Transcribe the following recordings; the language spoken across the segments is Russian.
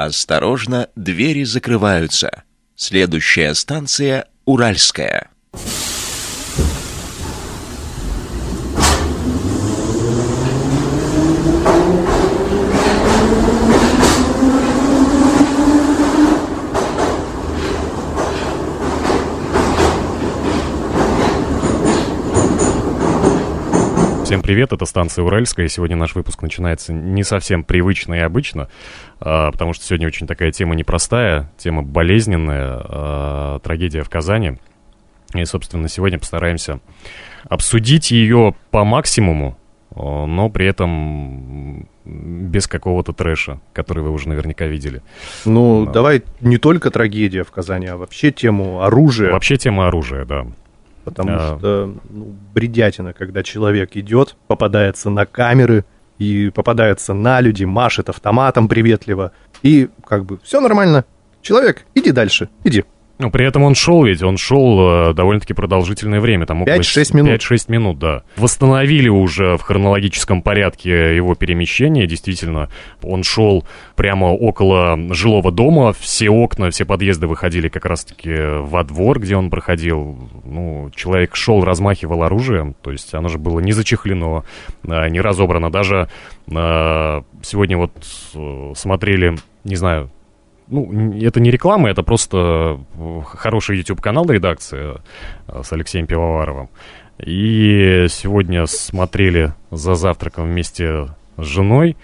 Осторожно, двери закрываются. Следующая станция Уральская. Привет, это станция Уральская, сегодня наш выпуск начинается не совсем привычно и обычно, а, потому что сегодня очень такая тема непростая, тема болезненная, а, трагедия в Казани. И, собственно, сегодня постараемся обсудить ее по максимуму, а, но при этом без какого-то трэша, который вы уже наверняка видели. Ну, а. давай не только трагедия в Казани, а вообще тему оружия. Вообще тема оружия, да. Потому а... что ну, бредятина, когда человек идет, попадается на камеры и попадается на люди, машет автоматом приветливо. И как бы все нормально. Человек, иди дальше, иди. Ну, при этом он шел ведь, он шел э, довольно-таки продолжительное время, там около 5-6 минут. 5-6 минут, да. Восстановили уже в хронологическом порядке его перемещение, действительно. Он шел прямо около жилого дома, все окна, все подъезды выходили как раз-таки во двор, где он проходил. Ну, человек шел, размахивал оружием, то есть оно же было не зачехлено, э, не разобрано. Даже э, сегодня вот э, смотрели, не знаю, ну, это не реклама, это просто э, хороший YouTube-канал редакции э, с Алексеем Пивоваровым. И сегодня смотрели за завтраком вместе с женой.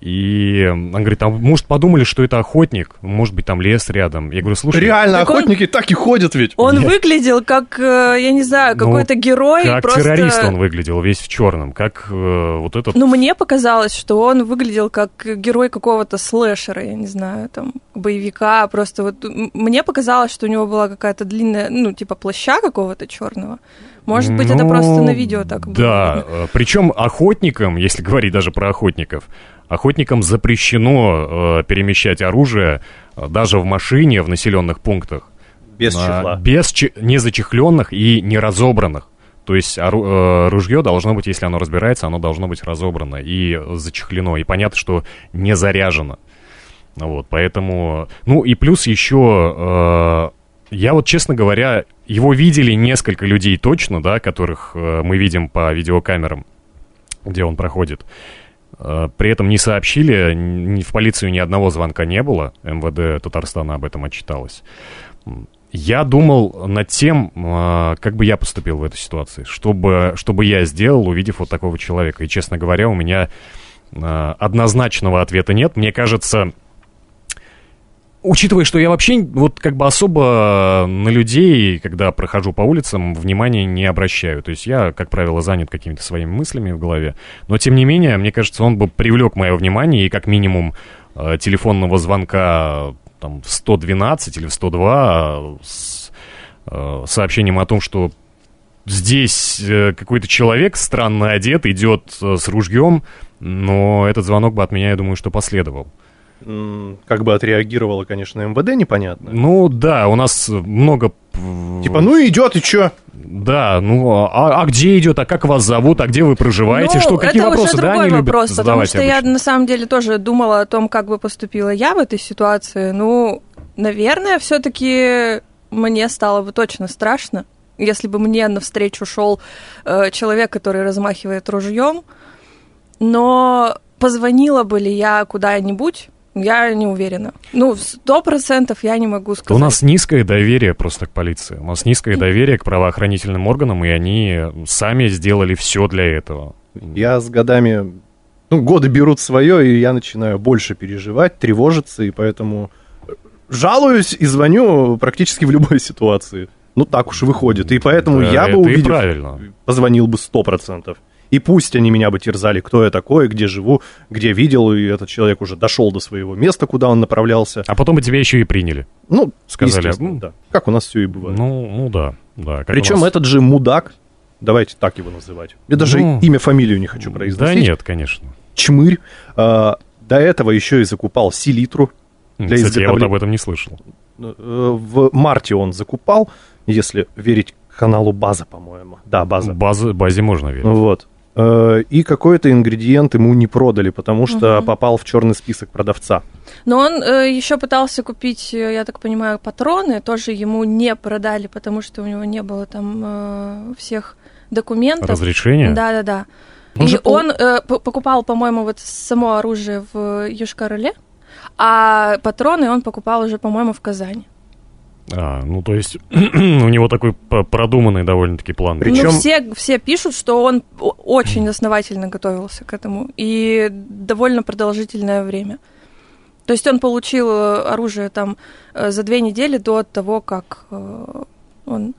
И он говорит, а может подумали, что это охотник, может быть там лес рядом. Я говорю, слушай... Реально, так охотники он... так и ходят ведь. Он я... выглядел как, э, я не знаю, ну, какой-то ну, герой. Как просто... террорист он выглядел, весь в черном, как э, вот этот... Ну, мне показалось, что он выглядел как герой какого-то слэшера, я не знаю, там, боевика. Просто вот мне показалось, что у него была какая-то длинная, ну, типа плаща какого-то черного. Может быть, ну, это просто на видео так было. Да, э, причем охотникам, если говорить даже про охотников, Охотникам запрещено э, перемещать оружие э, даже в машине в населенных пунктах. Без чехла. Без че- незачехленных и не разобранных. То есть ору- э, ружье должно быть, если оно разбирается, оно должно быть разобрано и зачехлено. И понятно, что не заряжено. Вот, поэтому... Ну и плюс еще... Э, я вот, честно говоря, его видели несколько людей точно, да, которых э, мы видим по видеокамерам, где он проходит. Э, при этом не сообщили, в полицию ни одного звонка не было. МВД Татарстана об этом отчиталось. Я думал над тем, э, как бы я поступил в этой ситуации, чтобы, чтобы я сделал, увидев вот такого человека. И, честно говоря, у меня э, однозначного ответа нет. Мне кажется, Учитывая, что я вообще вот как бы особо на людей, когда прохожу по улицам, внимания не обращаю. То есть я, как правило, занят какими-то своими мыслями в голове. Но, тем не менее, мне кажется, он бы привлек мое внимание и как минимум э, телефонного звонка там, в 112 или в 102 с э, сообщением о том, что здесь э, какой-то человек странно одет, идет с ружьем, но этот звонок бы от меня, я думаю, что последовал как бы отреагировало, конечно, МВД, непонятно. Ну да, у нас много... Типа, ну идет и чё? Да, ну а, а где идет, а как вас зовут, а где вы проживаете, ну, что, какие это вопросы, уже да, другой они вопрос, любят потому что обычно. я на самом деле тоже думала о том, как бы поступила я в этой ситуации. Ну, наверное, все-таки мне стало бы точно страшно, если бы мне навстречу шел э, человек, который размахивает ружьем, но позвонила бы ли я куда-нибудь, я не уверена. Ну, сто процентов я не могу сказать. У нас низкое доверие просто к полиции. У нас низкое доверие к правоохранительным органам, и они сами сделали все для этого. Я с годами... Ну, годы берут свое, и я начинаю больше переживать, тревожиться, и поэтому жалуюсь и звоню практически в любой ситуации. Ну, так уж и выходит. И поэтому да, я бы увидел, позвонил бы сто процентов. И пусть они меня бы терзали, кто я такой, где живу, где видел, и этот человек уже дошел до своего места, куда он направлялся. А потом бы тебя еще и приняли. Ну, сказали. Да. Как у нас все и бывает. Ну, ну да. да Причем нас... этот же мудак, давайте так его называть. Я даже ну, имя, фамилию не хочу произносить. Да нет, конечно. Чмырь. А, до этого еще и закупал селитру. Для Кстати, изготовления... я вот об этом не слышал. Э, в марте он закупал, если верить каналу База, по-моему. Да, База. База, базе можно верить. Вот. Э, и какой-то ингредиент ему не продали, потому что Мгм. попал в черный список продавца. Но он э, еще пытался купить, э, я так понимаю, патроны, тоже ему не продали, потому что у него не было там э, всех документов. Разрешение? Да, да, да. Он и же он э, покупал, по-моему, вот само оружие в Южкар-Оле, а патроны он покупал уже, по-моему, в Казани. А, ну то есть у него такой продуманный довольно-таки план. Причем- Ну, все, все пишут, что он очень основательно готовился к этому, и довольно продолжительное время. То есть он получил э, оружие там э, за две недели до того, как э, он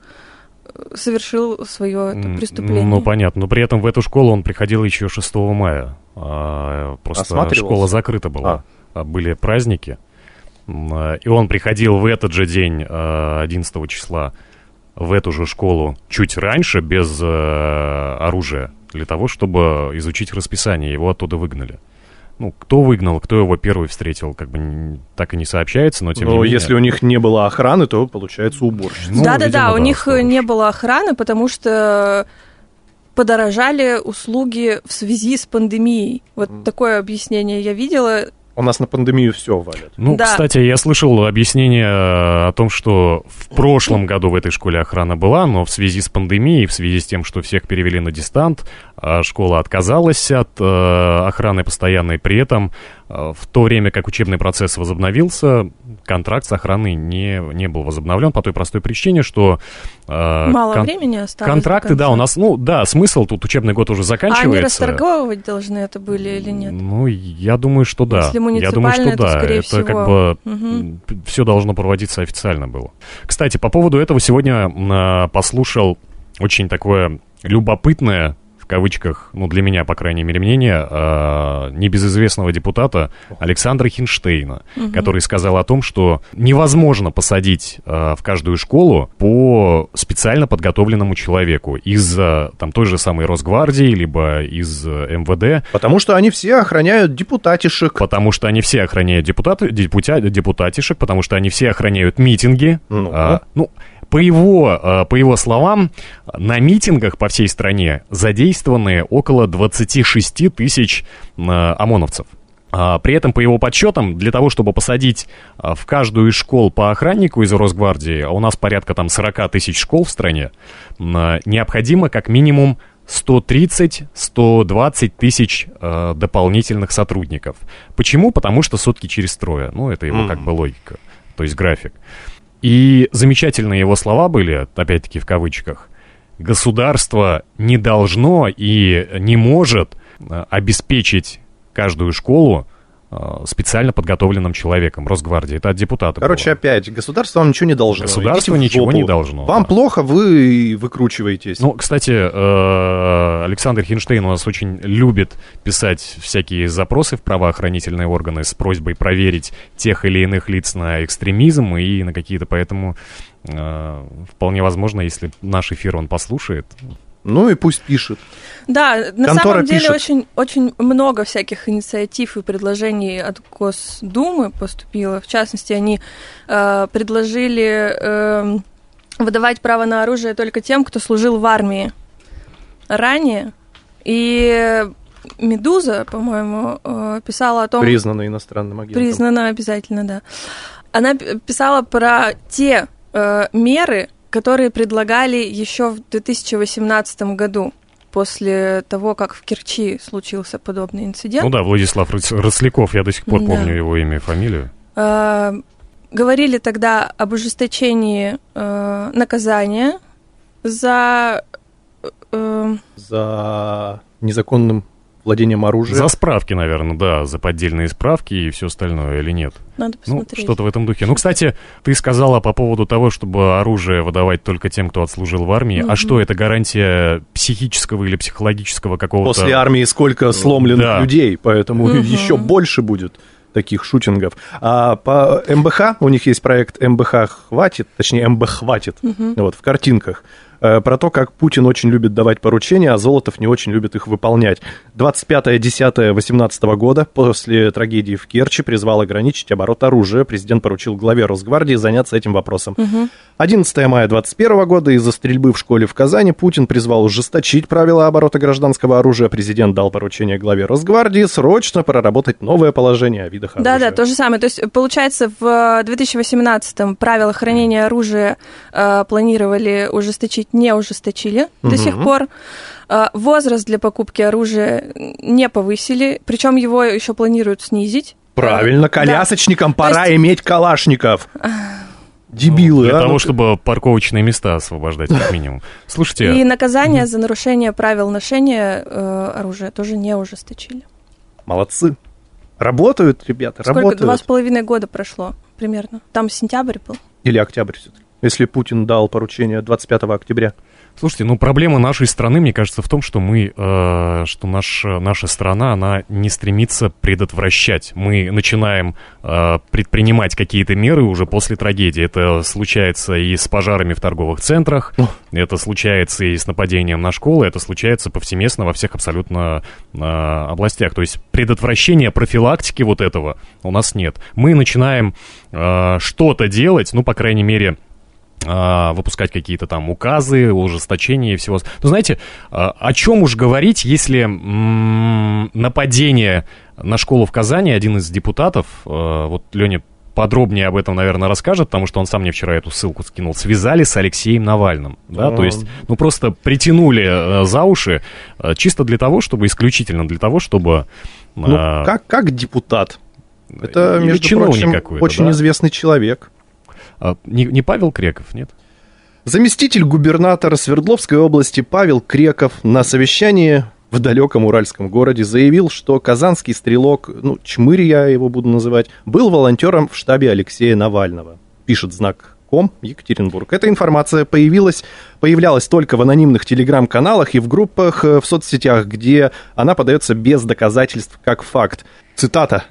совершил свое это преступление. Ну, понятно. Но при этом в эту школу он приходил еще 6 мая. А, просто школа закрыта была. А, Были праздники. А, И он приходил в этот же день, а, 11 числа, в эту же школу чуть раньше, без э, оружия, для того, чтобы изучить расписание. Его оттуда выгнали. Ну, кто выгнал, кто его первый встретил, как бы так и не сообщается, но тем Но не менее. если у них не было охраны, то получается уборщица. Ну, Да-да-да, видимо, у да, них э, не было охраны, потому что подорожали услуги в связи с пандемией. Вот такое объяснение я видела. У нас на пандемию все валят. Ну, Да. кстати, я слышал объяснение э, о том, что в прошлом году в этой школе охрана была, но в связи с пандемией, в связи с тем, что всех перевели на дистант, а школа отказалась от э, охраны постоянной. При этом в то время, как учебный процесс возобновился, контракт с охраной не, не был возобновлен по той простой причине, что... э, Мало кон- времени осталось. Контракты, да, у нас, ну, да, смысл, тут учебный год уже А они заканчивается. расторговывать должны это были или нет? Ну, я думаю, что да. Если я думаю, что то, да. это всего. как бы Мгм. все должно проводиться официально было. Кстати, по поводу этого сегодня а, послушал очень такое любопытное в кавычках, ну, для меня, по крайней мере, мнение а, небезызвестного депутата Александра Хинштейна, который сказал о том, что невозможно посадить а, в каждую школу по специально подготовленному человеку из а, там той же самой Росгвардии, либо из МВД, Потому что они все охраняют депутатишек. Потому что они все охраняют депутаты, депутя, депутатишек, потому что они все охраняют митинги. Ну. А, ну, по его, а, по его словам, на митингах по всей стране задействованы около 26 тысяч а, ОМОНовцев. А, При этом, по его подсчетам, для того, чтобы посадить а, в каждую из школ по охраннику из Росгвардии, а у нас порядка там 40 тысяч школ в стране, а, необходимо как минимум 130-120 тысяч э, дополнительных сотрудников. Почему? Потому что сутки через трое. Ну, это его Мгм. как бы логика, то есть график. И замечательные его слова были, опять-таки в кавычках, государство не должно и не может э, обеспечить каждую школу специально подготовленным человеком Росгвардии. Это от депутата. Короче, было. опять, государство вам ничего не должно. Государство Идите ничего не должно, Вам да. плохо, вы выкручиваетесь. Ну, кстати, э, Александр Хинштейн у нас очень любит писать всякие запросы в правоохранительные органы с просьбой проверить тех или иных лиц на экстремизм и на какие-то, поэтому э, вполне возможно, если наш эфир он послушает. Ну и пусть пишет. Да, на Контора самом деле пишет. очень, очень много всяких инициатив и предложений от Госдумы поступило. В частности, они э, предложили э, выдавать право на оружие только тем, кто служил в армии ранее. И Медуза, по-моему, э, писала о том, Признанный иностранным агентом. Признана обязательно, да. Она писала про те э, меры, которые предлагали еще в 2018 году, после того, как в Керчи случился подобный инцидент. Ну да, Владислав Рос- Росляков, я до сих пор Да. помню его имя и фамилию. Э, говорили тогда об ужесточении э, наказания за э, За незаконным владением оружием. За справки, наверное, да, за поддельные справки и все остальное или нет? надо Ну, посмотреть. что-то в этом духе. Ну, кстати, ты сказала по поводу того, чтобы оружие выдавать только тем, кто отслужил в армии. А Мгм. что, это гарантия психического или психологического какого-то... После армии сколько сломленных Да. людей, поэтому Мгм. еще больше будет таких шутингов. А по МБХ, у них есть проект МБХ хватит, точнее МБ хватит, Мгм. вот, в картинках. Э, про то, как Путин очень любит давать поручения, а Золотов не очень любит их выполнять. 25.10.18 года, после трагедии в Керчи, призвал ограничить оборот оружия. Президент поручил главе Росгвардии заняться этим вопросом. Мгм. 11 мая 2021 года из-за стрельбы в школе в Казани Путин призвал ужесточить правила оборота гражданского оружия. Президент дал поручение главе Росгвардии срочно проработать новое положение о видах оружия. Да, да, то же самое. То есть, получается, в 2018-м правила хранения оружия э, планировали ужесточить, не ужесточили до Мгм. сих пор. Э, возраст для покупки оружия не повысили, причем его еще планируют снизить. Правильно, колясочникам То пора есть- иметь калашников. Дебилы, Для а? того, Ну, чтобы парковочные места освобождать, как минимум. Слушайте, И наказание за нарушение правил ношения э, оружия тоже не ужесточили. Молодцы. Работают, ребята, Сколько? работают. Два с половиной года прошло примерно. Там сентябрь был. Или октябрь все-таки. Если Путин дал поручение 25 октября. Слушайте, ну проблема нашей страны, мне кажется, в том, что мы, э, что наша, наша страна, она не стремится предотвращать. Мы начинаем э, предпринимать какие-то меры уже после трагедии. Это случается и с пожарами в торговых центрах, это случается и с нападением на школы, это случается повсеместно во всех абсолютно э, областях. То есть предотвращения, профилактики вот этого у нас нет. Мы начинаем э, что-то делать, ну, по крайней мере, выпускать какие-то там указы, ужесточения и всего. Ну, знаете, а, о чем уж говорить, если нападение на школу в Казани, один из депутатов, а, вот Леня подробнее об этом, наверное, расскажет, потому что он сам мне вчера эту ссылку скинул, связали с Алексеем Навальным, да, то А. есть, ну, просто притянули э, за уши э, чисто для того, чтобы, исключительно для того, чтобы... Ну, а, как, как депутат. Это, или между прочим, очень да? известный человек. А, не, не Павел Креков, нет? Заместитель губернатора Свердловской области Павел Креков на совещании в далеком уральском городе заявил, что казанский стрелок, ну, Чмырь я его буду называть, был волонтером в штабе Алексея Навального. Пишет знак ком Екатеринбург. Эта информация появилась, появлялась только в анонимных телеграм-каналах и в группах э, в соцсетях, где она подается без доказательств как факт. Цитата.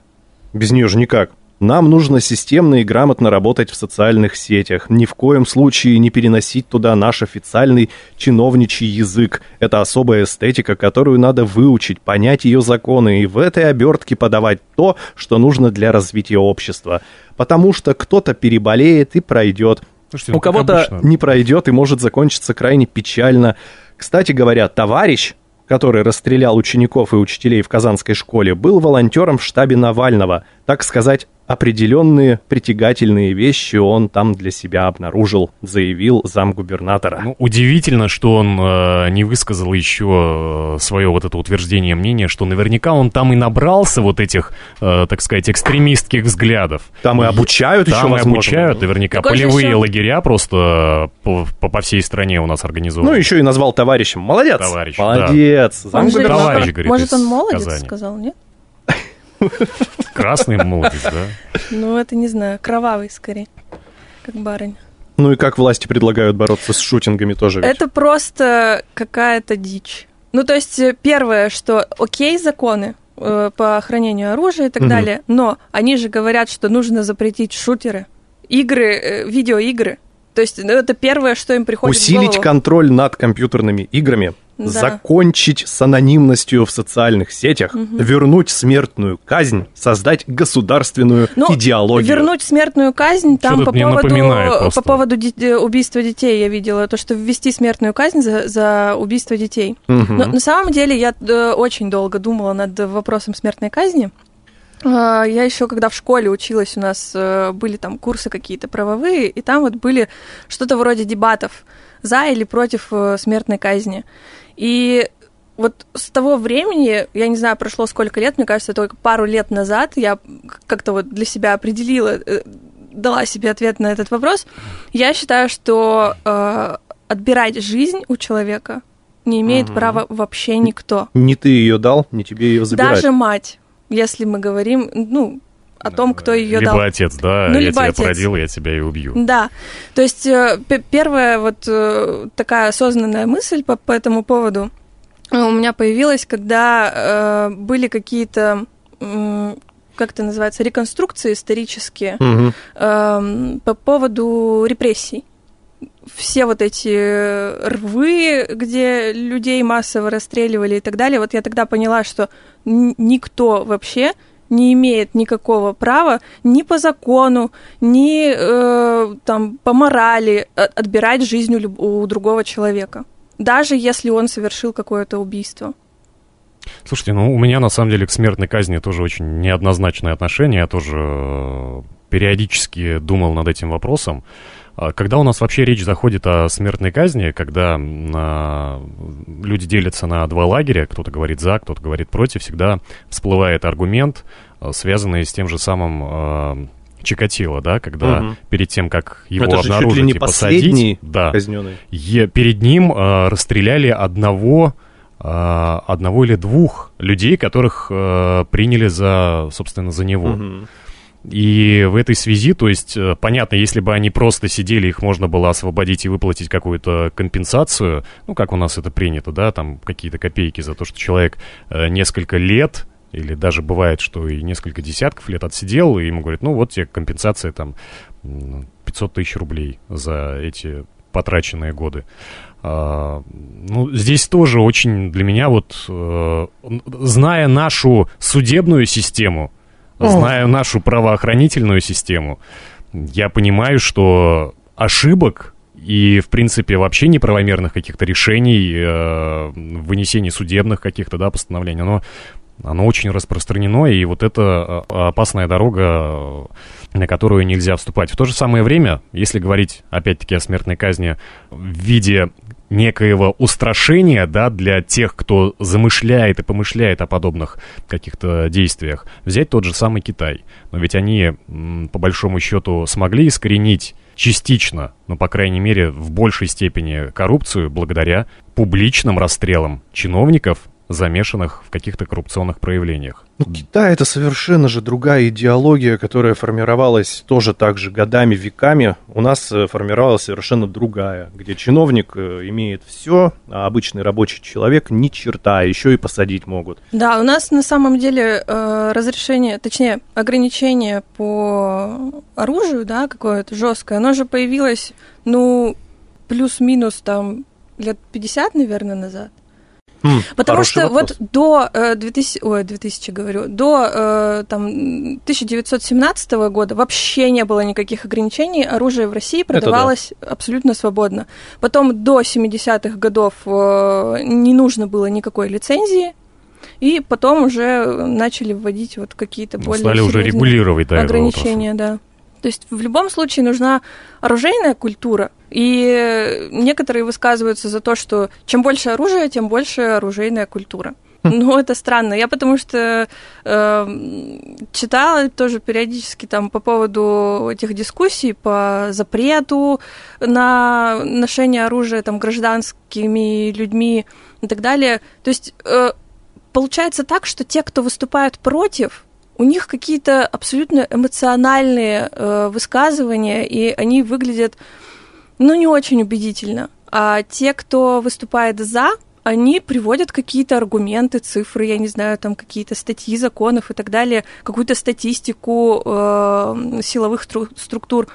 Без нее же никак. Нам нужно системно и грамотно работать в социальных сетях. Ни в коем случае не переносить туда наш официальный чиновничий язык. Это особая эстетика, которую надо выучить, понять ее законы и в этой обертке подавать то, что нужно для развития общества. Потому что кто-то переболеет и пройдет. Слушайте, ну, У кого-то не пройдет и может закончиться крайне печально. Кстати говоря, товарищ, который расстрелял учеников и учителей в Казанской школе, был волонтером в штабе Навального. Так сказать, определенные притягательные вещи он там для себя обнаружил, заявил замгубернатора. Ну, удивительно, что он э, не высказал еще свое вот это утверждение, мнение, что наверняка он там и набрался вот этих, э, так сказать, экстремистских взглядов. там и обучают еще, Там и возможно. обучают, наверняка. Так Полевые еще- лагеря просто по, по- по всей стране у нас организованы. Ну, еще и назвал товарищем. Молодец. Товарищ, Молодец. Он же- Замгубернатора. Товарищ, говорит, Может, он молодец, Казани. сказал, нет? Красный молодец, да? Ну, это не знаю, кровавый скорее, как барыня. Ну и как власти предлагают бороться с шутингами тоже ведь. Это просто какая-то дичь. Ну, то есть, э, первое, что окей, законы э, по хранению оружия и так Мгм. далее, но они же говорят, что нужно запретить шутеры, игры, э, видеоигры. То есть, ну, это первое, что им приходит в Усилить голову. контроль над компьютерными играми, Да. закончить с анонимностью в социальных сетях, вернуть смертную казнь, создать государственную Ну, идеологию. Вернуть смертную казнь, там Что-то по поводу, по поводу ди- э, убийства детей я видела, то, что ввести смертную казнь за, за убийство детей. Мгм. Но на самом деле я э, очень долго думала над вопросом смертной казни. А, Я еще когда в школе училась, у нас э, были там курсы какие-то правовые, и там вот были что-то вроде дебатов за или против э, смертной казни. И вот с того времени, я не знаю, прошло сколько лет, мне кажется, только пару лет назад я как-то вот для себя определила, э, дала себе ответ на этот вопрос. Я считаю, что э, отбирать жизнь у человека не имеет Мгм. права вообще никто. Не ты ее дал, не тебе ее забирать. Даже мать, если мы говорим, ну, о том, кто ее либо дал. отец, да, Ну, я либо тебя отец. породил, я тебя и убью. Да, то есть э, первая вот э, такая осознанная мысль по, по этому поводу э, у меня появилась, когда э, были какие-то, м, как это называется, реконструкции исторические Мгм. эм, по поводу репрессий все вот эти рвы, где людей массово расстреливали и так далее, вот я тогда поняла, что никто вообще не имеет никакого права ни по закону, ни э, там по морали отбирать жизнь у, у другого человека, даже если он совершил какое-то убийство. Слушайте, ну у меня на самом деле к смертной казни тоже очень неоднозначное отношение. Я тоже э, периодически думал над этим вопросом. А когда у нас вообще речь заходит о смертной казни, когда а, люди делятся на два лагеря, кто-то говорит за, кто-то говорит против, всегда всплывает аргумент, а, связанный с тем же самым а, Чикатило, да, когда угу. перед тем, как его Это обнаружить ли не и посадить, да, е, перед ним а, расстреляли одного а, одного или двух людей, которых а, приняли за, собственно, за него. Угу. И в этой связи, то есть, э, понятно, если бы они просто сидели, их можно было освободить и выплатить какую-то компенсацию, ну, как у нас это принято, да, там какие-то копейки за то, что человек э, несколько лет или даже бывает, что и несколько десятков лет отсидел, и ему говорят, ну, вот тебе компенсация там 500 тысяч рублей за эти потраченные годы. А, ну, здесь тоже очень для меня вот, э, зная нашу судебную систему, Знаю нашу правоохранительную систему, я понимаю, что ошибок и, в принципе, вообще неправомерных каких-то решений, э, вынесений судебных каких-то, да, постановлений, оно, оно очень распространено, и вот это э, опасная дорога, на которую нельзя вступать. В то же самое время, если говорить, опять-таки, о смертной казни в виде некоего устрашения, да, для тех, кто замышляет и помышляет о подобных каких-то действиях. Взять тот же самый Китай. Но ведь они, по большому счету, смогли искоренить частично, но, по крайней мере, в большей степени коррупцию благодаря публичным расстрелам чиновников замешанных в каких-то коррупционных проявлениях. Ну, Китай это совершенно же другая идеология, которая формировалась тоже так же годами, веками. У нас э, формировалась совершенно другая, где чиновник э, имеет все, а обычный рабочий человек ни черта, а еще и посадить могут. Да, у нас на самом деле э, разрешение, точнее, ограничение по оружию, да, какое-то жесткое, оно же появилось, ну, плюс-минус там лет 50, наверное, назад. Mm, Потому что вопрос. вот до э, 2000, ой, 2000 говорю, до э, там 1917 года вообще не было никаких ограничений, оружие в России продавалось да. абсолютно свободно. Потом до 70-х годов э, не нужно было никакой лицензии, и потом уже начали вводить вот какие-то более Стали уже регулировать да, ограничения, да. То есть в любом случае нужна оружейная культура, и некоторые высказываются за то, что чем больше оружия, тем больше оружейная культура. Хм. Ну, это странно. Я потому что э, читала тоже периодически там по поводу этих дискуссий по запрету на ношение оружия там гражданскими людьми и так далее. То есть э, получается так, что те, кто выступают против, у них какие-то абсолютно эмоциональные э, высказывания, и они выглядят, ну, не очень убедительно. А те, кто выступает за, они приводят какие-то аргументы, цифры, я не знаю, там какие-то статьи законов и так далее, какую-то статистику э, силовых стру- структур.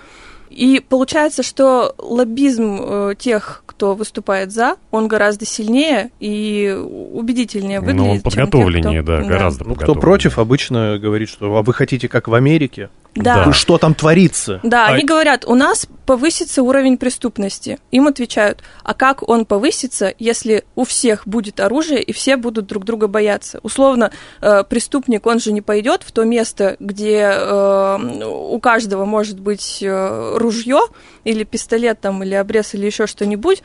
И получается, что лоббизм э, тех, кто выступает за, он гораздо сильнее и убедительнее выглядит. Ну, он подготовленнее, тех, кто... да, гораздо ну, Кто против, обычно говорит, что а вы хотите как в Америке? Да. Что там творится? Да, а... они говорят, у нас повысится уровень преступности. Им отвечают, а как он повысится, если у всех будет оружие и все будут друг друга бояться? Условно, э, преступник, он же не пойдет в то место, где э, у каждого может быть э, ружье или пистолет там, или обрез, или еще что-нибудь.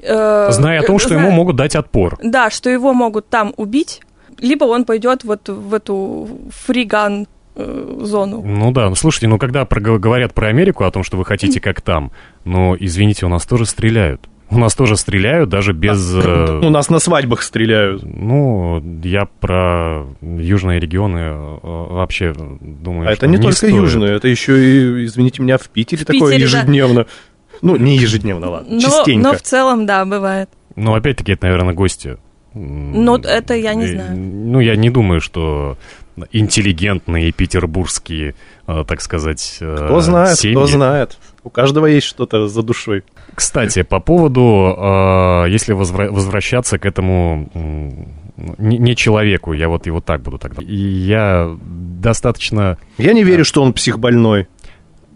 Зная о том, что ему могут дать отпор. Да, что его могут там убить, либо он пойдет вот в эту фриган Э, зону. Ну да, ну слушайте, ну когда про, говорят про Америку, о том, что вы хотите как там, но, извините, у нас тоже стреляют. У нас тоже стреляют, даже без... Э, у нас на свадьбах стреляют. Ну, я про южные регионы э, вообще думаю, А это не, только стоит. южные, это еще и, извините меня, в Питере такое Питере, ежедневно. Ну, не ежедневно, ладно, но, частенько. Но в целом, да, бывает. Ну, опять-таки, это, наверное, гости. Ну, это я не знаю. Ну, я не думаю, что интеллигентные петербургские, э, так сказать, э, Кто знает, семьи. кто знает. У каждого есть что-то за душой. Кстати, по поводу, э, если возвра- возвращаться к этому не, не человеку, я вот его так буду тогда. И я достаточно... Я не верю, что он психбольной.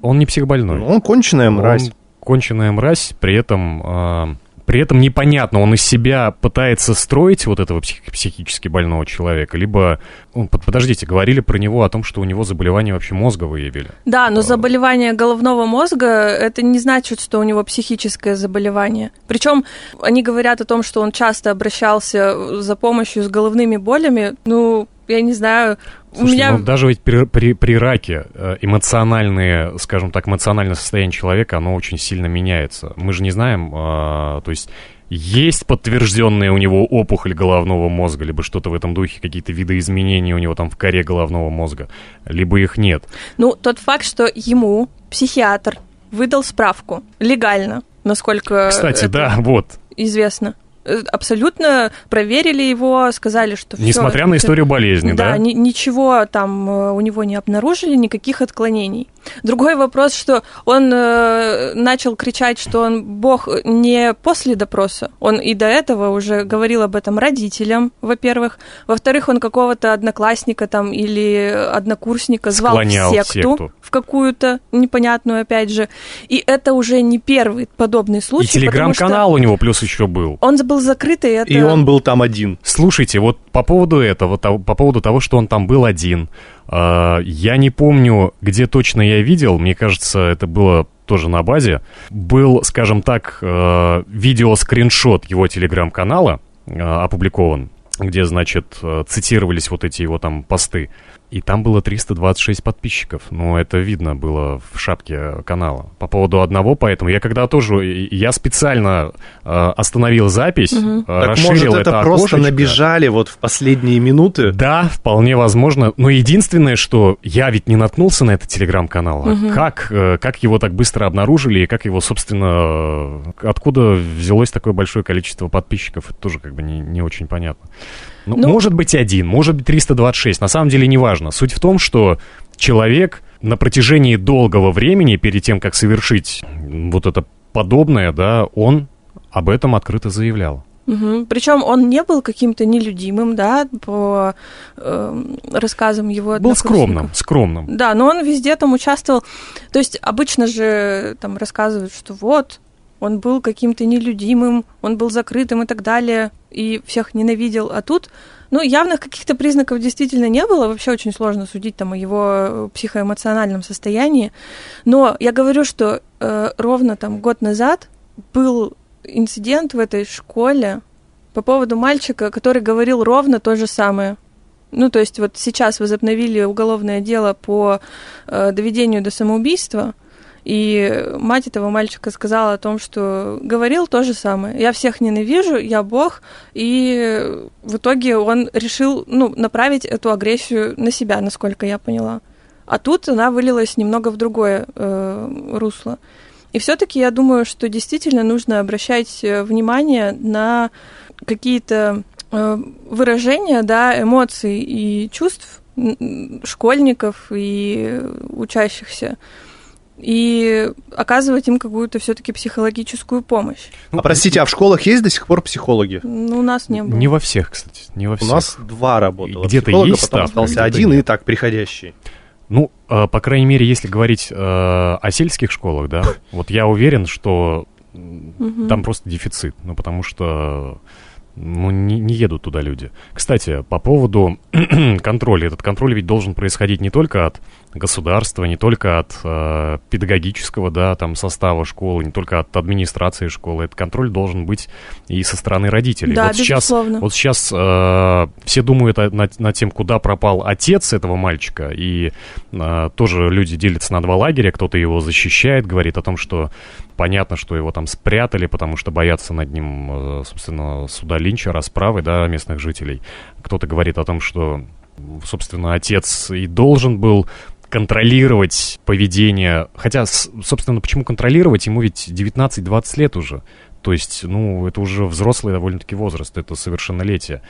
Он не психбольной. Он конченая мразь. Он конченая мразь, при этом, при этом непонятно, он из себя пытается строить вот этого псих- психически больного человека, либо, ну, под- подождите, говорили про него о том, что у него заболевание вообще мозга выявили. Да, но заболевание головного мозга это не значит, что у него психическое заболевание. Причем они говорят о том, что он часто обращался за помощью с головными болями. Ну, я не знаю. у Слушайте, меня ну, даже ведь при, при, при раке э, эмоциональные, скажем так, эмоциональное состояние человека, оно очень сильно меняется. Мы же не знаем, э, то есть есть подтвержденная у него опухоль головного мозга, либо что-то в этом духе, какие-то виды изменений у него там в коре головного мозга, либо их нет. Ну, тот факт, что ему психиатр выдал справку легально, насколько Кстати, да, вот. известно. Э, Абсолютно проверили его, сказали, что всё, Несмотря на это- историю болезни, да? Да, ни- ничего там э, у него не обнаружили, никаких отклонений. Другой вопрос, что он э, начал кричать, что он бог не после допроса. Он и до этого уже говорил об этом родителям, во-первых. Во-вторых, он какого-то одноклассника там или однокурсника звал Склонял в секту, секту. в какую-то непонятную, опять же. И это уже не первый подобный И случай. потому телеграм-канал что у него плюс еще был. Он был закрытый, это... И он был там один. Слушайте, вот по поводу этого, того- по поводу того, что он там был один, я не помню, где точно я видел, мне кажется, это было тоже на базе, был, скажем так, э, видео-скриншот его телеграм-канала э, опубликован, где, значит, э, цитировались вот эти его там посты. И там было 326 подписчиков. Ну, это видно было в шапке канала. По поводу одного, поэтому я когда тоже... Я специально э, остановил запись, э, Так расширил может, это просто окошечко. набежали вот в последние минуты. Да, вполне возможно. Но единственное, что я ведь не наткнулся на этот телеграм-канал. А как, э, как его так быстро обнаружили и как его, собственно, э, откуда взялось такое большое количество подписчиков, это тоже как бы не, не очень понятно. Ну, Ну- может быть один, может быть 326. На самом деле неважно. Суть в том, что человек на протяжении долгого времени, перед тем, как совершить вот это подобное, да, он об этом открыто заявлял. Причем он не был каким-то нелюдимым, да, по эм, рассказам его Был скромным, скромным. Да, но он везде там участвовал. То есть обычно же там рассказывают, что вот, он был каким-то нелюдимым, он был закрытым и так далее, и всех ненавидел. А тут, ну, явных каких-то признаков действительно не было. Вообще очень сложно судить там о его э, психоэмоциональном состоянии. Но я говорю, что э, ровно там год назад был инцидент в этой школе по поводу мальчика, который говорил ровно то же самое. Ну, то есть вот сейчас возобновили уголовное дело по э, доведению до самоубийства, и мать этого мальчика сказала о том, что говорил то же самое. Я всех ненавижу, я бог, и в итоге он решил ну, направить эту агрессию на себя, насколько я поняла. А тут она вылилась немного в другое э, русло. И все-таки я думаю, что действительно нужно обращать э, внимание на какие-то э, выражения, да, эмоций и чувств школьников и учащихся и оказывать им какую-то все-таки психологическую помощь. А простите, а в школах есть до сих пор психологи? Ну, у нас не было. Не во всех, кстати, не во У всех. нас два работало. Где-то есть потом ставка, остался где-то один нет. и так приходящий. Ну, э, по крайней мере, если говорить э, о сельских школах, да, вот я уверен, что там просто дефицит, ну, потому что ну, не, не едут туда люди. Кстати, по поводу контроля. Этот контроль ведь должен происходить не только от государства, не только от э, педагогического, да, там, состава школы, не только от администрации школы. Этот контроль должен быть и со стороны родителей. Да, вот сейчас, безусловно. вот сейчас э, все думают над, над тем, куда пропал отец этого мальчика, и э, тоже люди делятся на два лагеря. Кто-то его защищает, говорит о том, что понятно, что его там спрятали, потому что боятся над ним, э, собственно, суда Линча, расправы, да, местных жителей. Кто-то говорит о том, что, собственно, отец и должен был контролировать поведение. Хотя, собственно, почему контролировать? Ему ведь 19-20 лет уже. То есть, ну, это уже взрослый довольно-таки возраст, это совершеннолетие.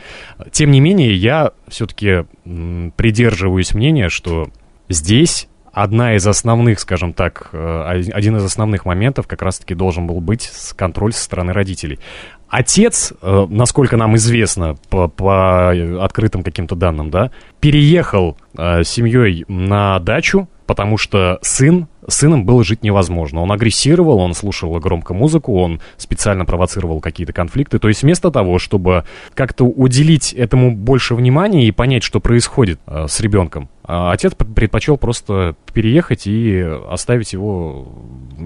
Тем не менее, я все-таки придерживаюсь мнения, что здесь одна из основных, скажем так, э, один из основных моментов как раз-таки должен был быть контроль со стороны родителей. Отец, э, насколько нам известно по, по открытым каким-то данным, да, переехал э, семьей на дачу, потому что сын, сыном было жить невозможно. Он агрессировал, он слушал громко музыку, он специально провоцировал какие-то конфликты. То есть вместо того, чтобы как-то уделить этому больше внимания и понять, что происходит с ребенком, э, отец предпочел просто переехать и оставить его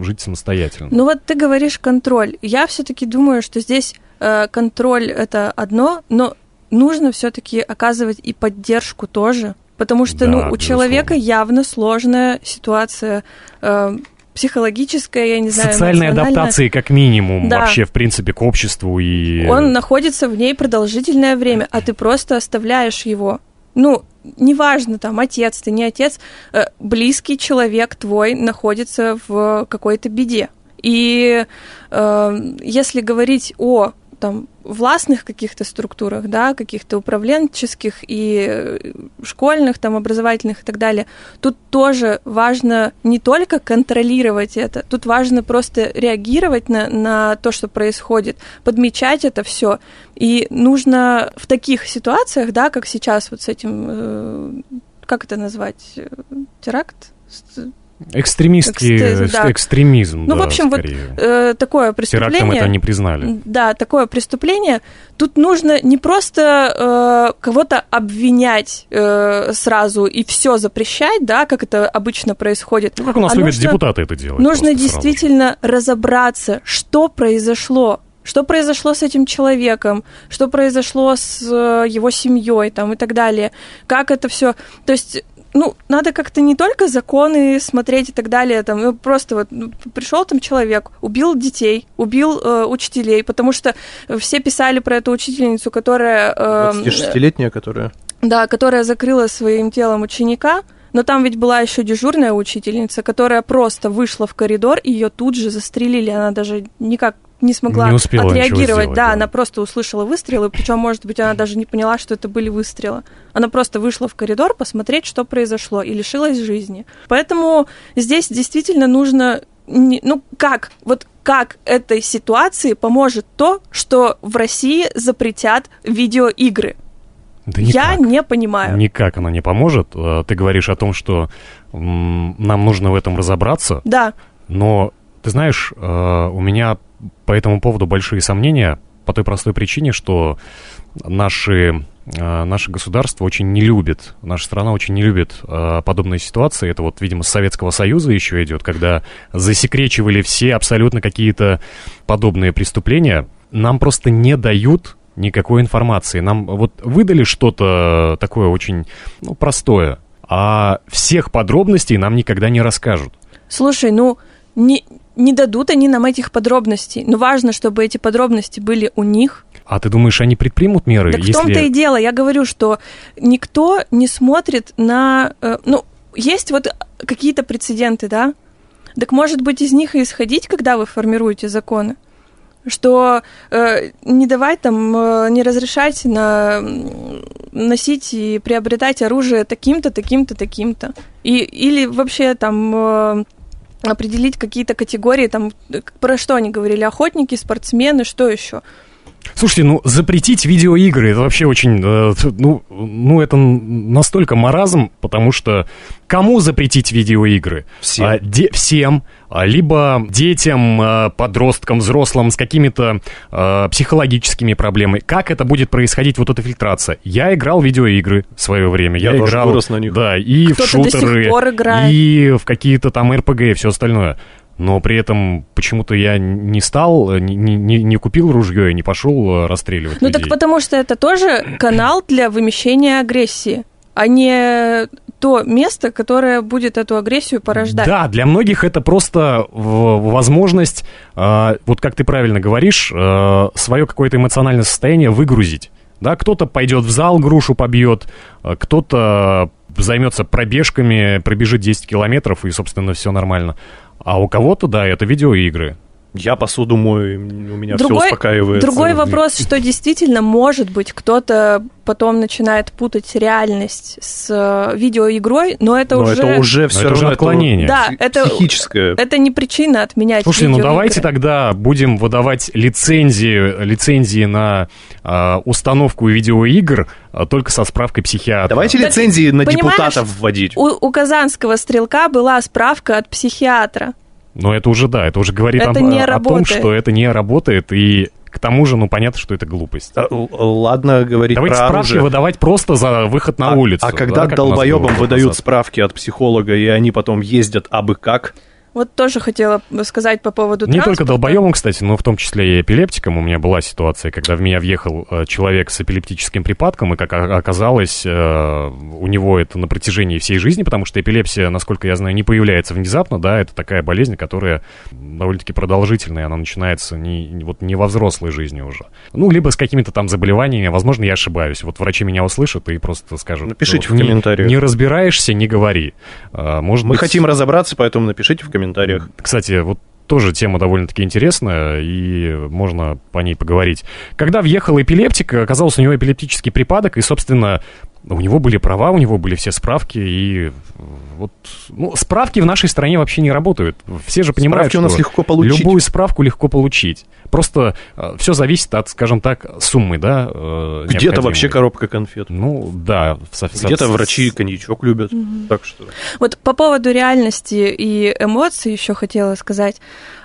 жить самостоятельно. Ну вот ты говоришь контроль. Я все-таки думаю, что здесь э, контроль это одно, но нужно все-таки оказывать и поддержку тоже. Потому что, да, ну, у безусловно. человека явно сложная ситуация э, психологическая, я не знаю, Социальной адаптации, как минимум, да. вообще, в принципе, к обществу и... Он находится в ней продолжительное время, а ты просто оставляешь его. Ну, неважно, там, отец ты, не отец, э, близкий человек твой находится в какой-то беде. И э, если говорить о там властных каких-то структурах, да, каких-то управленческих и э, школьных, там, образовательных и так далее, тут тоже важно не только контролировать это, тут важно просто реагировать на, на то, что происходит, подмечать это все. И нужно в таких ситуациях, да, как сейчас вот с этим, э, как это назвать, э, теракт? Экстремистский Экстр... да. экстремизм. Ну, да, в общем, скорее. вот э, такое преступление. Терактом это не признали. Да, такое преступление. Тут нужно не просто э, кого-то обвинять э, сразу и все запрещать, да, как это обычно происходит. Ну, как у нас а любят нужно, депутаты это делать. Нужно действительно сразу. разобраться, что произошло что произошло с этим человеком, что произошло с э, его семьей там и так далее, как это все, то есть ну, надо как-то не только законы смотреть и так далее, там, ну, просто вот ну, пришел там человек, убил детей, убил э, учителей, потому что все писали про эту учительницу, которая... Э, 26-летняя, которая... Да, которая закрыла своим телом ученика, но там ведь была еще дежурная учительница, которая просто вышла в коридор, и ее тут же застрелили. Она даже никак не смогла не отреагировать. Сделать, да, да, она просто услышала выстрелы, причем, может быть, она даже не поняла, что это были выстрелы. Она просто вышла в коридор посмотреть, что произошло, и лишилась жизни. Поэтому здесь действительно нужно ну как, вот как этой ситуации поможет то, что в России запретят видеоигры? Да никак. Я не понимаю. Никак она не поможет. Э, ты говоришь о том, что нам нужно в этом разобраться. Да. Но ты знаешь, э, у меня по этому поводу большие сомнения по той простой причине, что наши, э, наше государство очень не любит, наша страна очень не любит э, подобные ситуации. Это вот, видимо, с Советского Союза еще идет, когда засекречивали все абсолютно какие-то подобные преступления. Нам просто не дают никакой информации. Нам вот выдали что-то такое очень ну, простое, а всех подробностей нам никогда не расскажут. Слушай, ну не, не дадут они нам этих подробностей. Но важно, чтобы эти подробности были у них. А ты думаешь, они предпримут меры? Так если... в том-то и дело. Я говорю, что никто не смотрит на... Э, ну, есть вот какие-то прецеденты, да? Так может быть из них и исходить, когда вы формируете законы? что э, не давать там, э, не разрешать на, носить и приобретать оружие таким-то, таким-то, таким-то. И, или вообще там э, определить какие-то категории, там, про что они говорили, охотники, спортсмены, что еще? Слушайте, ну запретить видеоигры это вообще очень, э, ну, ну это настолько маразм, потому что кому запретить видеоигры? Всем. А, де, всем, а, либо детям, а, подросткам, взрослым с какими-то а, психологическими проблемами. Как это будет происходить, вот эта фильтрация? Я играл в видеоигры в свое время. Я, Я играл, вырос на них. Да, и в шутеры, и в какие-то там РПГ и все остальное но при этом почему-то я не стал, не, не, не купил ружье и не пошел э, расстреливать. Ну людей. так потому что это тоже канал для вымещения агрессии, а не то место, которое будет эту агрессию порождать. Да, для многих это просто возможность, э, вот как ты правильно говоришь, э, свое какое-то эмоциональное состояние выгрузить. Да, кто-то пойдет в зал, грушу побьет, кто-то займется пробежками, пробежит 10 километров, и, собственно, все нормально. А у кого-то, да, это видеоигры. Я посуду мою, у меня Другой- все успокаивается. Другой вопрос, что действительно, может быть, кто-то потом начинает путать реальность с э, видеоигрой, но это Но уже... это уже все это равно уже отклонение. Да, это- психическое. Это не причина отменять Слушайте, ну давайте тогда будем выдавать лицензии, лицензии на а, установку видеоигр а, только со справкой психиатра. Давайте Так, лицензии на понимаешь, депутатов вводить. У, у казанского стрелка была справка от психиатра. Но это уже да, это уже говорит Это о, не о том, что это не работает, и к тому же, ну понятно, что это глупость. А, Ладно говорить Давайте про справки оружие. выдавать просто за выход на а, улицу. а да, когда нас долбоебам выдают назад. справки от психолога, и они потом ездят абы как, Вот тоже хотела сказать по поводу Не только долбоебам, кстати, но в том числе и эпилептикам. У меня была ситуация, когда в меня въехал э, человек с эпилептическим припадком, и, как оказалось, э, у него это на протяжении всей жизни, потому что эпилепсия, насколько я знаю, не появляется внезапно, да, это такая болезнь, которая довольно-таки продолжительная, она начинается не, не- вот не во взрослой жизни уже. Ну, либо с какими-то там заболеваниями, возможно, я ошибаюсь. Вот врачи меня услышат и просто скажут... Напишите «Вот в не- комментариях. Не разбираешься, не говори. А, Может мы быть, хотим разобраться, поэтому напишите в комментариях. Кстати, вот тоже тема довольно-таки интересная, и можно по ней поговорить. Когда въехал эпилептик, оказалось, у него эпилептический припадок, и, собственно, у него были права, у него были все справки, и вот... Ну, справки в нашей стране вообще не работают. Все же понимают, Справки у нас что легко получить. любую справку легко получить. Просто все зависит от, скажем так, суммы, да, э, Где-то вообще коробка конфет. Ну, да. со- Где-то врачи коньячок любят. Так что... Вот по поводу реальности и эмоций еще хотела сказать.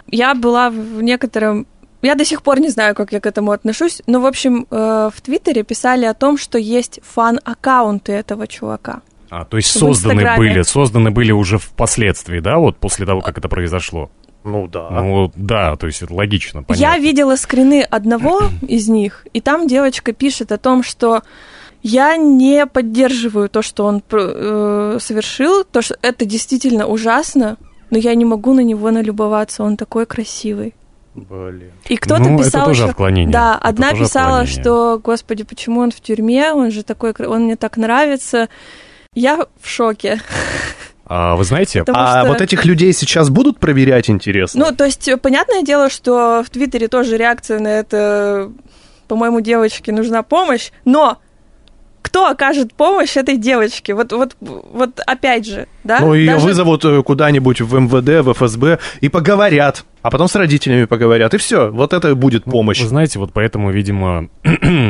Я была в некотором... Я до сих пор не знаю, как я к этому отношусь, но, в общем, э, в Твиттере писали о том, что есть фан-аккаунты этого чувака. А, то есть созданы были, созданы были уже впоследствии, да, вот после того, как это произошло? Ну да. Ну, да, то есть это логично, Я понятно. видела скрины одного из них, и там девочка пишет о том, что я не поддерживаю то, что он э, совершил, то, что это действительно ужасно, но я не могу на него налюбоваться, он такой красивый. Блин. И кто-то Ну, это писал тоже еще- отклонение. Да, Это одна тоже писала, отклонение. что, господи, почему он в тюрьме, он же такой, он мне так нравится. Я в шоке. А, вы знаете, Потому А что- вот этих людей сейчас будут проверять, интересно? Ну, то есть, э, понятное дело, что в Твиттере тоже реакция на это, по-моему, девочке нужна помощь, но кто окажет помощь этой девочке? Вот, вот, вот опять же, да? Ну, ее Даже- вызовут э, куда-нибудь в МВД, в ФСБ и поговорят. А потом с родителями поговорят. И все. Вот это будет помощь. вы знаете, вот поэтому, видимо,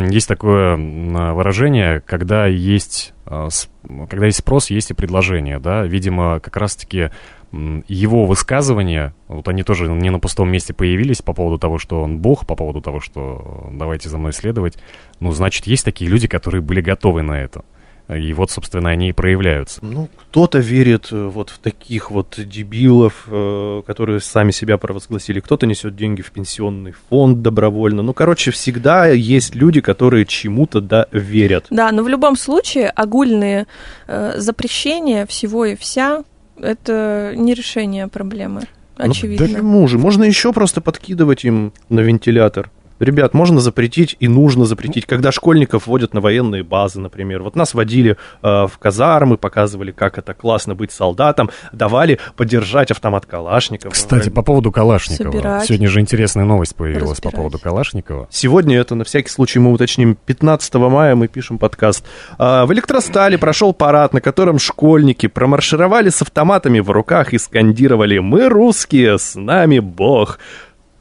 есть такое м, выражение, когда есть, с- когда есть спрос, есть и предложение, да, видимо, как раз-таки его высказывания, вот они тоже не на пустом месте появились по поводу того, что он бог, по поводу того, что э, давайте за мной следовать, ну, значит, есть такие люди, которые были готовы на это. И вот, собственно, они и проявляются. Ну, кто-то верит э, вот в таких вот дебилов, э, которые сами себя провозгласили. Кто-то несет деньги в пенсионный фонд добровольно. Ну, короче, всегда есть люди, которые чему-то да верят. Да, но в любом случае огульные э, запрещения всего и вся это не решение проблемы. Ну, Очевидно. почему же? Можно еще просто подкидывать им на вентилятор. Ребят, можно запретить и нужно запретить, когда школьников водят на военные базы, например. Вот нас водили э, в казармы, показывали, как это классно быть солдатом, давали подержать автомат Калашникова. Кстати, по поводу Калашникова. Собирать. Сегодня же интересная новость появилась по Разбирать. поводу Калашникова. Сегодня это, на всякий случай, мы уточним, 15 мая мы пишем подкаст. А, В Электростале прошел парад, на котором школьники промаршировали с автоматами в руках и скандировали «Мы русские, с нами Бог».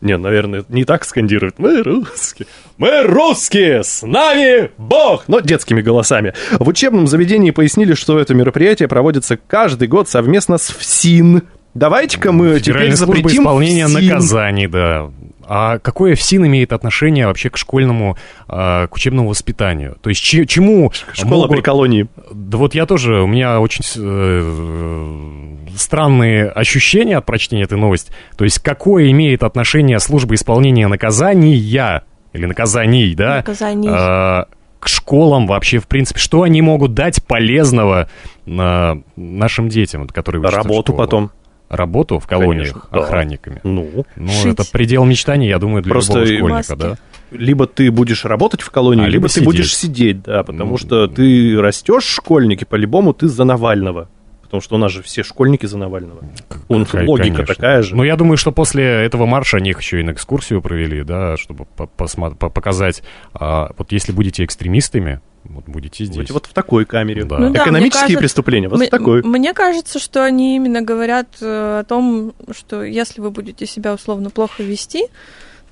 Не, наверное, не так скандируют. Мы русские. Мы русские! С нами Бог! Но детскими голосами. В учебном заведении пояснили, что это мероприятие проводится каждый год совместно с ФСИН. Давайте-ка мы теперь запретим исполнения ФСИН. наказаний, да. А какое ФСИН имеет отношение вообще к школьному, а, к учебному воспитанию? То есть че- чему Школа могут- при колонии. Да вот я тоже, у меня очень э, странные ощущения от прочтения этой новости. То есть какое имеет отношение служба исполнения наказания или наказаний, да? Наказаний. а, к школам вообще, в принципе, что они могут дать полезного а, нашим детям, которые учатся в Работу потом. Работу в колониях Конечно, да. охранниками. Ну, Ну, Шить. это предел мечтаний, я думаю, для Просто любого школьника, маски. да? либо ты будешь работать в колонии, А, либо, либо ты будешь сидеть, да, потому Ну, что ты растешь школьники, по-любому ты за Навального. Потому что у нас же все школьники за Навального. Он, Какая- логика конечно. такая же. Но я думаю, что после этого марша они их еще и на экскурсию провели, да, чтобы по- посма- по- показать, а, вот если будете экстремистами, вот будете здесь. Будете вот в такой камере. Да. Ну да, Экономические кажется- преступления, вот в М- такой. Мне кажется, что они именно говорят э, о том, что если вы будете себя условно плохо вести,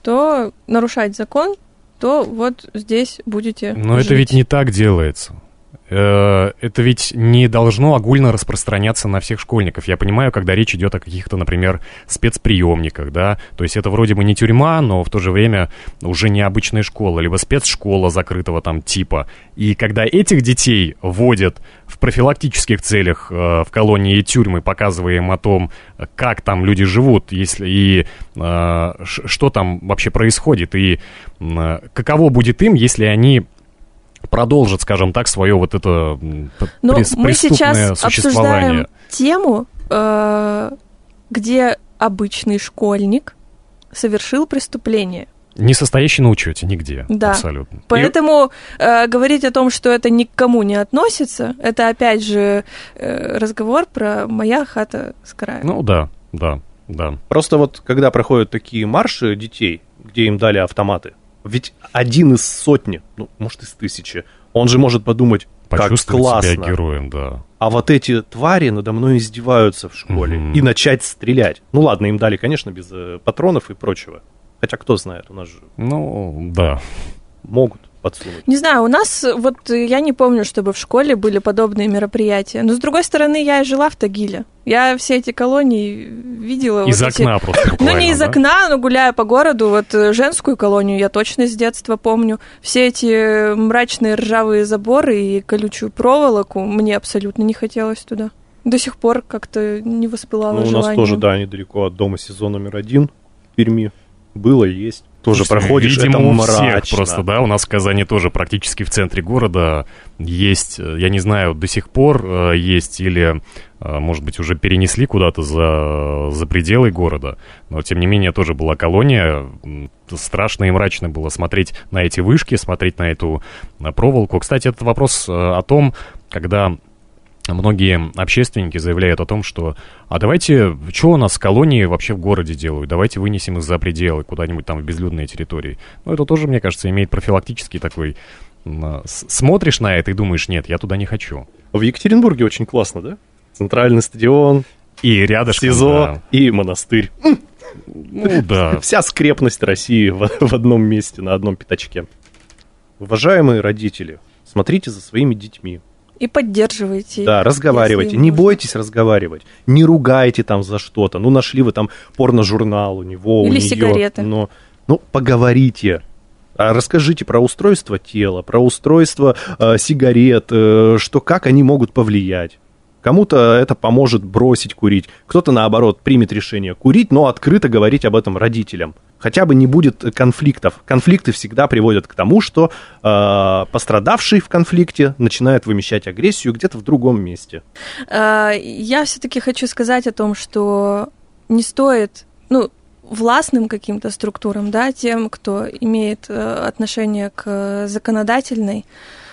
то нарушать закон, то вот здесь будете. Но это жить. ведь не так делается. Э, Это ведь не должно огульно распространяться на всех школьников. Я понимаю, когда речь идет о каких-то, например, спецприемниках, да, то есть это вроде бы не тюрьма, но в то же время уже не обычная школа, либо спецшкола закрытого там типа. И когда этих детей вводят в профилактических целях э, в колонии и тюрьмы, показывая им о том, как там люди живут, если и э, что там вообще происходит, и м, каково будет им, если они продолжат, скажем так, свое вот это Но прес- мы преступное сейчас существование. обсуждаем тему, э, где обычный школьник совершил преступление. Не состоящий на учете нигде. Да. Абсолютно. Поэтому э, говорить о том, что это ни к кому не относится, это опять же э, разговор про моя хата с краю. Ну да, да, да. Просто вот когда проходят такие марши детей, где им дали автоматы, ведь один из сотни, ну, может, из тысячи, он же может подумать, как классно. себя героем, да. А вот эти твари надо мной издеваются в школе Мгм. и начать стрелять. Ну ладно, им дали, конечно, без э, патронов и прочего. Хотя кто знает, у нас же Ну, да. могут подсунуть. Не знаю, у нас э, вот э, я не помню, чтобы в школе были подобные мероприятия. Но с другой стороны, я и жила в Тагиле. Я все эти колонии видела. Из вот эти- окна просто Ну, не из да? окна, но гуляя по городу, вот э, женскую колонию я точно с детства помню. Все эти мрачные ржавые заборы и колючую проволоку мне абсолютно не хотелось туда. До сих пор как-то не воспылало Ну, у нас желание. тоже, да, недалеко от дома сезон номер один в Перми. Было и есть. Тоже Слушайте, проходишь, Видимо, это у мрачно. всех просто, да, у нас в Казани тоже практически в центре города есть, э, я не знаю, до сих пор э, есть или, э, может быть, уже перенесли куда-то за, за пределы города, но, тем не менее, тоже была колония, страшно и мрачно было смотреть на эти вышки, смотреть на эту проволоку. Кстати, этот вопрос о том, когда многие общественники заявляют о том, что а давайте, что у нас колонии вообще в городе делают, давайте вынесем их за пределы, куда-нибудь там в безлюдные территории. Ну, это тоже, мне кажется, имеет профилактический такой... а, Смотришь на это и думаешь, нет, я туда не хочу. В Екатеринбурге очень классно, да? Центральный стадион, И рядышком... СИЗО и монастырь. да. Ну, да. Вся скрепность России в, в одном месте, на одном пятачке. Уважаемые родители, смотрите за своими детьми. И поддерживайте. Да, разговаривайте. Не можно. бойтесь разговаривать. Не ругайте там за что-то. Ну, нашли вы там порно-журнал у него, у Или нее. сигареты. Но, ну, поговорите. А расскажите про устройство тела, про устройство э, сигарет, э, что как они могут повлиять. Кому-то это поможет бросить курить, кто-то, наоборот, примет решение курить, но открыто говорить об этом родителям. Хотя бы не будет конфликтов. Конфликты всегда приводят к тому, что э, пострадавший в конфликте начинает вымещать агрессию где-то в другом месте. А, Я все-таки хочу сказать о том, что не стоит, ну, властным каким-то структурам, да, тем, кто имеет э, отношение к законодательной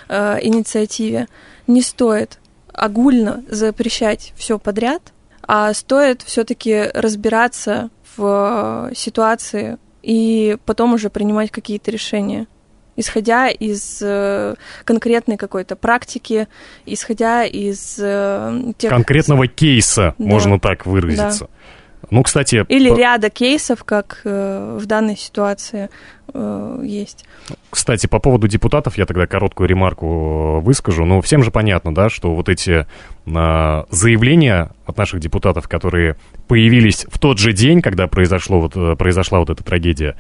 э, инициативе, не стоит огульно запрещать все подряд, а стоит все-таки разбираться в э, ситуации и потом уже принимать какие-то решения исходя из э, конкретной какой-то практики, исходя из э, тех Конкретного кейса, Да. можно так выразиться. Ну, кстати... или по- ряда кейсов, как э, в данной ситуации э, есть. Кстати, по поводу депутатов я тогда короткую ремарку э, выскажу. Ну, всем же понятно, да, что вот эти а, заявления от наших депутатов, которые появились в тот же день, когда произошло вот, э, произошла вот эта трагедия,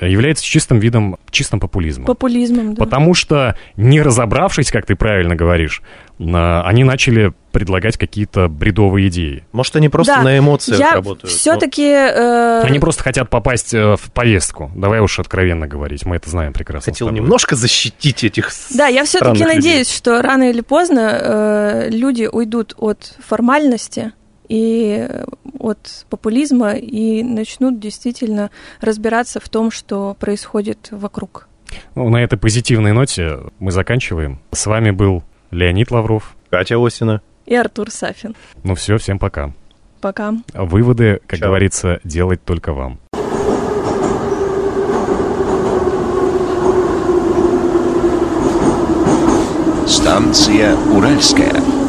э, является чистым видом, чистым популизмом. Популизмом, да. Потому что, не разобравшись, как ты правильно говоришь, они начали предлагать какие-то бредовые идеи. Может, они просто Да, на эмоциях Я работают. все-таки... Они просто хотят попасть э, в повестку. Давай уж откровенно говорить, мы это знаем прекрасно. Хотел немножко защитить этих Да, я все-таки странных людей. надеюсь, что рано или поздно э, люди уйдут от формальности и э, от популизма и начнут действительно разбираться в том, что происходит вокруг. Ну, на этой позитивной ноте мы заканчиваем. С вами был Леонид Лавров. Катя Осина. И Артур Сафин. Ну все, всем пока. Пока. Выводы, как Чао. говорится, делать только вам. Станция Уральская.